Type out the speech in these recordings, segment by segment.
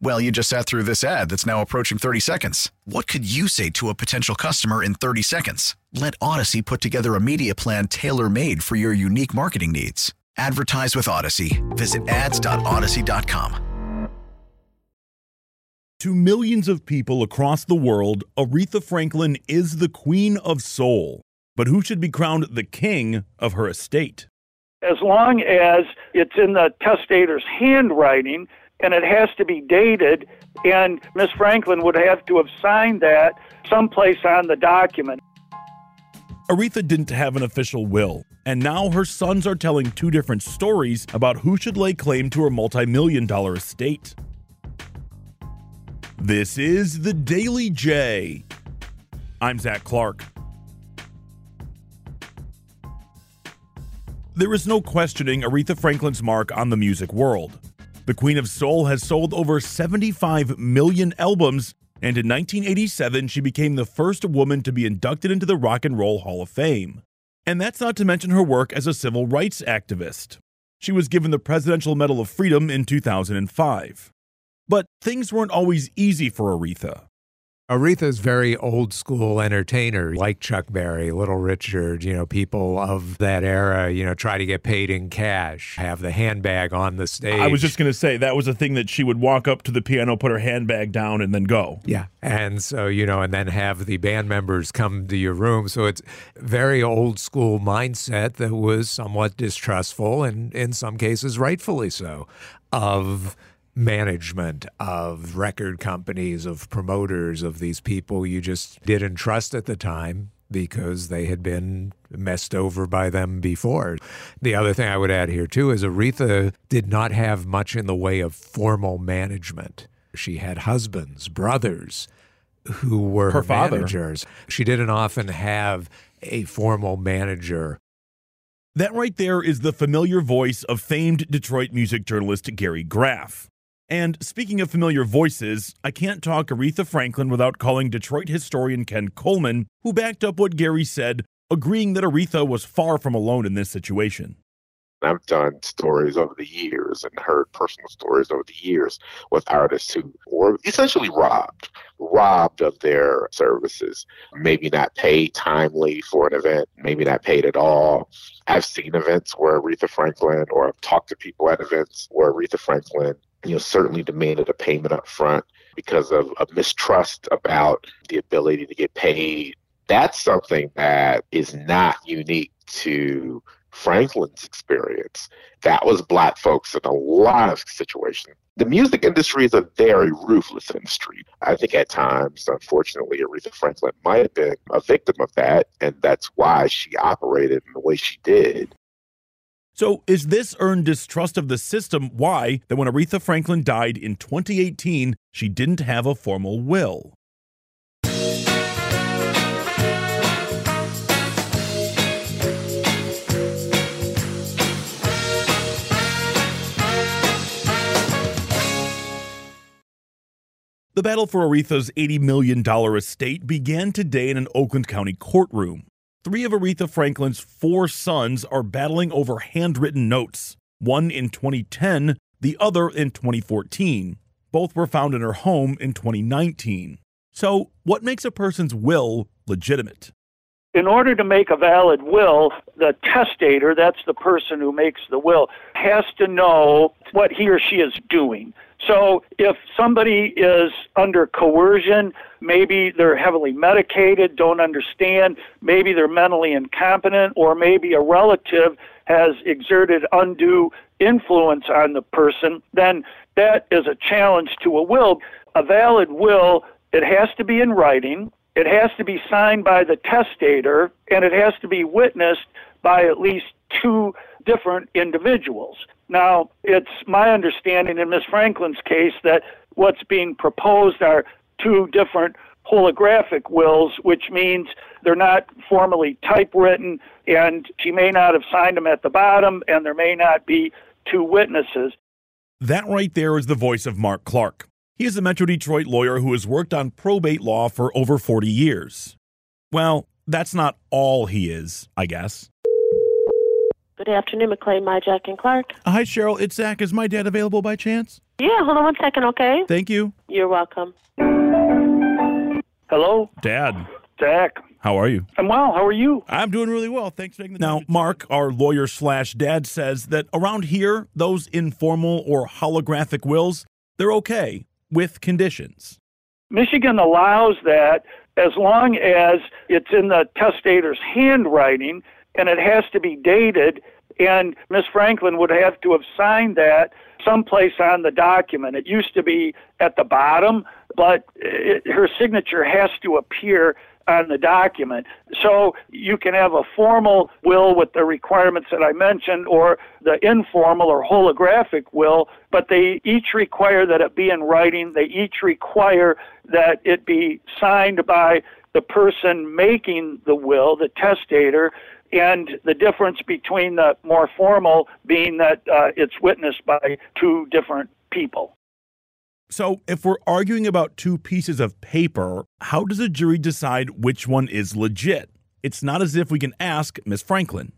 Well, you just sat through this ad that's now approaching 30 seconds. What could you say to a potential customer in 30 seconds? Let Audacy put together a media plan tailor made for your unique marketing needs. Advertise with Audacy. Visit ads.audacy.com. To millions of people across the world, Aretha Franklin is the queen of soul. But who should be crowned the king of her estate? As long as it's in the testator's handwriting, and it has to be dated, and Miss Franklin would have to have signed that someplace on the document. Aretha didn't have an official will, and now her sons are telling two different stories about who should lay claim to her multi million dollar estate. This is the Daily J. I'm Zach Clark. There is no questioning Aretha Franklin's mark on the music world. The Queen of Soul has sold over 75 million albums, and in 1987, she became the first woman to be inducted into the Rock and Roll Hall of Fame. And that's not to mention her work as a civil rights activist. She was given the Presidential Medal of Freedom in 2005. But things weren't always easy for Aretha. Aretha's very old school entertainer, like Chuck Berry, Little Richard, you know, people of that era, you know, try to get paid in cash, have the handbag on the stage. I was just going to say that was a thing that she would walk up to the piano, put her handbag down, and then go. Yeah. And so, you know, and then have the band members come to your room. So it's very old school mindset that was somewhat distrustful and in some cases rightfully so of management of record companies, of promoters, of these people you just didn't trust at the time because they had been messed over by them before. The other thing I would add here, too, is Aretha did not have much in the way of formal management. She had husbands, brothers who were her father. managers. She didn't often have a formal manager. That right there is the familiar voice of famed Detroit music journalist Gary Graff. And speaking of familiar voices, I can't talk Aretha Franklin without calling Detroit historian Ken Coleman, who backed up what Gary said, agreeing that Aretha was far from alone in this situation. I've done stories over the years and heard personal stories over the years with artists who were essentially robbed, robbed of their services, maybe not paid timely for an event, maybe not paid at all. I've seen events where Aretha Franklin, or I've talked to people at events where Aretha Franklin you know, certainly demanded a payment up front because of a mistrust about the ability to get paid. That's something that is not unique to Franklin's experience. That was black folks in a lot of situations. The music industry is a very ruthless industry. I think at times, unfortunately, Aretha Franklin might have been a victim of that, and that's why she operated in the way she did. So, is this earned distrust of the system why that when Aretha Franklin died in 2018, she didn't have a formal will? The battle for Aretha's $80 million estate began today in an Oakland County courtroom. Three of Aretha Franklin's four sons are battling over handwritten notes, one in 2010, the other in 2014. Both were found in her home in 2019. So, what makes a person's will legitimate? In order to make a valid will, the testator, that's the person who makes the will, has to know what he or she is doing. So if somebody is under coercion, maybe they're heavily medicated, don't understand, maybe they're mentally incompetent, or maybe a relative has exerted undue influence on the person, then that is a challenge to a will. A valid will, it has to be in writing, it has to be signed by the testator, and it has to be witnessed by at least two different individuals. Now, it's my understanding in Ms. Franklin's case that what's being proposed are two different holographic wills, which means they're not formally typewritten, and she may not have signed them at the bottom, and there may not be two witnesses. That right there is the voice of Mark Clark. He is a Metro Detroit lawyer who has worked on probate law for over 40 years. Well, that's not all he is, I guess. Good afternoon, McLean, my Jack and Clark. Hi, Cheryl. It's Zach. Is my dad available by chance? Yeah, hold on one second, okay? Thank you. You're welcome. Hello, Dad, Zach. how are you? I'm well. How are you? I'm doing really well. Thanks for taking the time. Now, Mark, our lawyer slash dad, says that around here, those informal or holographic wills, they're okay with conditions. Michigan allows that as long as it's in the testator's handwriting and it has to be dated, and Miss Franklin would have to have signed that someplace on the document. It used to be at the bottom, but it, her signature has to appear on the document. So you can have a formal will with the requirements that I mentioned, or the informal or holographic will, but they each require that it be in writing. They each require that it be signed by the person making the will, the testator, and the difference between the more formal being that uh, it's witnessed by two different people. So, if we're arguing about two pieces of paper, how does a jury decide which one is legit? It's not as if we can ask Miss Franklin.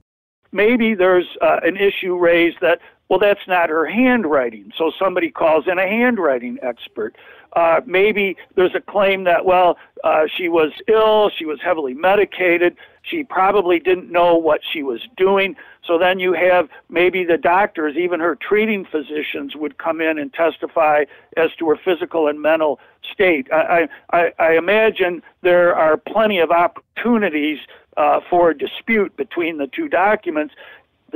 Maybe there's uh, an issue raised that, well, that's not her handwriting, so somebody calls in a handwriting expert. Uh, maybe there's a claim that, well, uh, she was ill, she was heavily medicated, she probably didn't know what she was doing. So then you have maybe the doctors, even her treating physicians, would come in and testify as to her physical and mental state. I, I, I imagine there are plenty of opportunities uh, for a dispute between the two documents.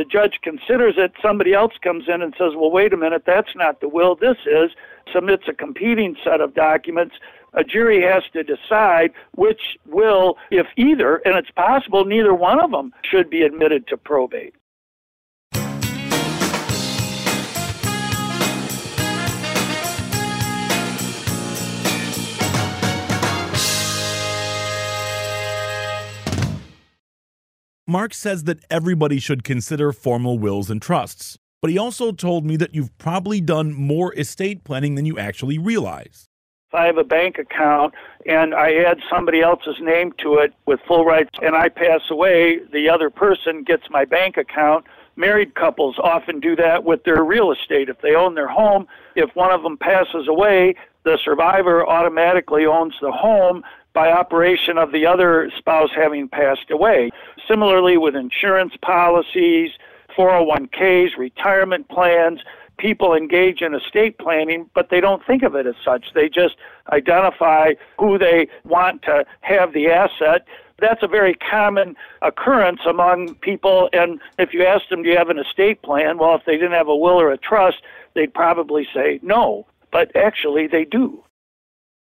The judge considers it. Somebody else comes in and says, well, wait a minute, that's not the will, this is, submits a competing set of documents a jury has to decide which will, if either, and it's possible neither one of them should be admitted to probate. Mark says that everybody should consider formal wills and trusts, but he also told me that you've probably done more estate planning than you actually realize. If I have a bank account and I add somebody else's name to it with full rights and I pass away, the other person gets my bank account. Married couples often do that with their real estate. If they own their home, if one of them passes away, the survivor automatically owns the home by operation of the other spouse having passed away. Similarly, with insurance policies, 401ks, retirement plans, people engage in estate planning, but they don't think of it as such. They just identify who they want to have the asset. That's a very common occurrence among people. And if you ask them, Do you have an estate plan? Well, if they didn't have a will or a trust, they'd probably say no. But actually, they do.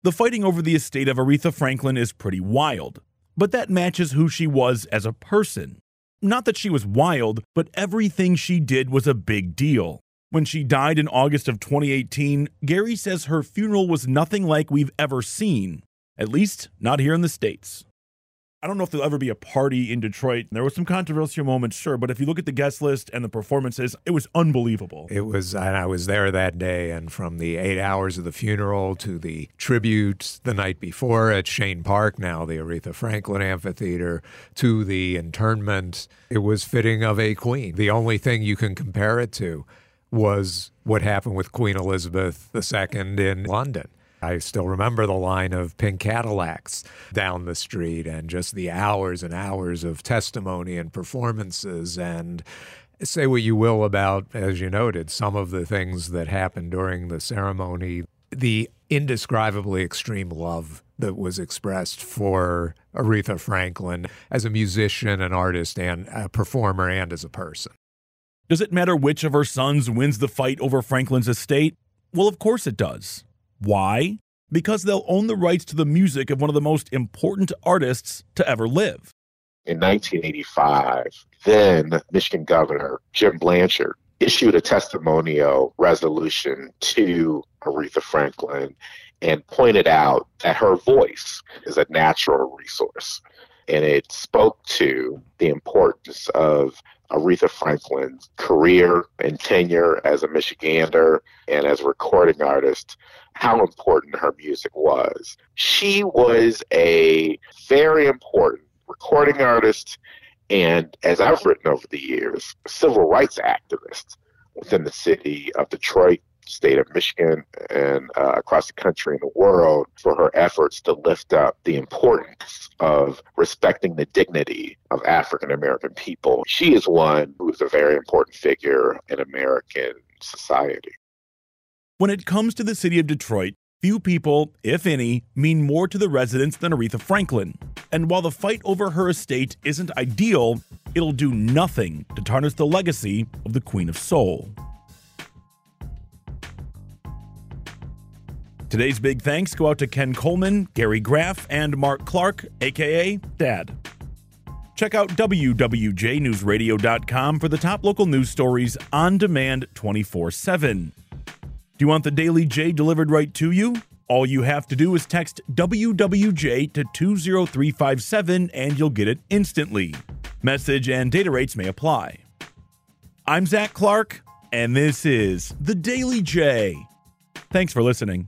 The fighting over the estate of Aretha Franklin is pretty wild, but that matches who she was as a person. Not that she was wild, but everything she did was a big deal. When she died in August of 2018, Gary says her funeral was nothing like we've ever seen, at least not here in the States. I don't know if there'll ever be a party in Detroit. There was some controversial moments, sure, but if you look at the guest list and the performances, it was unbelievable. It was, and I was there that day, and from the eight hours of the funeral to the tribute the night before at Chene Park, now the Aretha Franklin Amphitheater, to the internment, it was fitting of a queen. The only thing you can compare it to was what happened with Queen Elizabeth II in London. I still remember the line of pink Cadillacs down the street and just the hours and hours of testimony and performances. And say what you will about, as you noted, some of the things that happened during the ceremony, the indescribably extreme love that was expressed for Aretha Franklin as a musician, an artist, and a performer, and as a person. Does it matter which of her sons wins the fight over Franklin's estate? Well, of course it does. Why? Because they'll own the rights to the music of one of the most important artists to ever live. In 1985, then Michigan Governor Jim Blanchard issued a testimonial resolution to Aretha Franklin and pointed out that her voice is a natural resource. And it spoke to the importance of Aretha Franklin's career and tenure as a Michigander and as a recording artist, how important her music was. She was a very important recording artist and, as I've written over the years, civil rights activist within the city of Detroit state of Michigan and uh, across the country and the world for her efforts to lift up the importance of respecting the dignity of African American people. She is one who is a very important figure in American society. When it comes to the city of Detroit, few people, if any, mean more to the residents than Aretha Franklin. And while the fight over her estate isn't ideal, it'll do nothing to tarnish the legacy of the Queen of Soul. Today's big thanks go out to Ken Coleman, Gary Graff, and Mark Clark, aka Dad. Check out WWJNewsRadio.com for the top local news stories on demand 24 7. Do you want the Daily J delivered right to you? All you have to do is text WWJ to 20357 and you'll get it instantly. Message and data rates may apply. I'm Zach Clark, and this is The Daily J. Thanks for listening.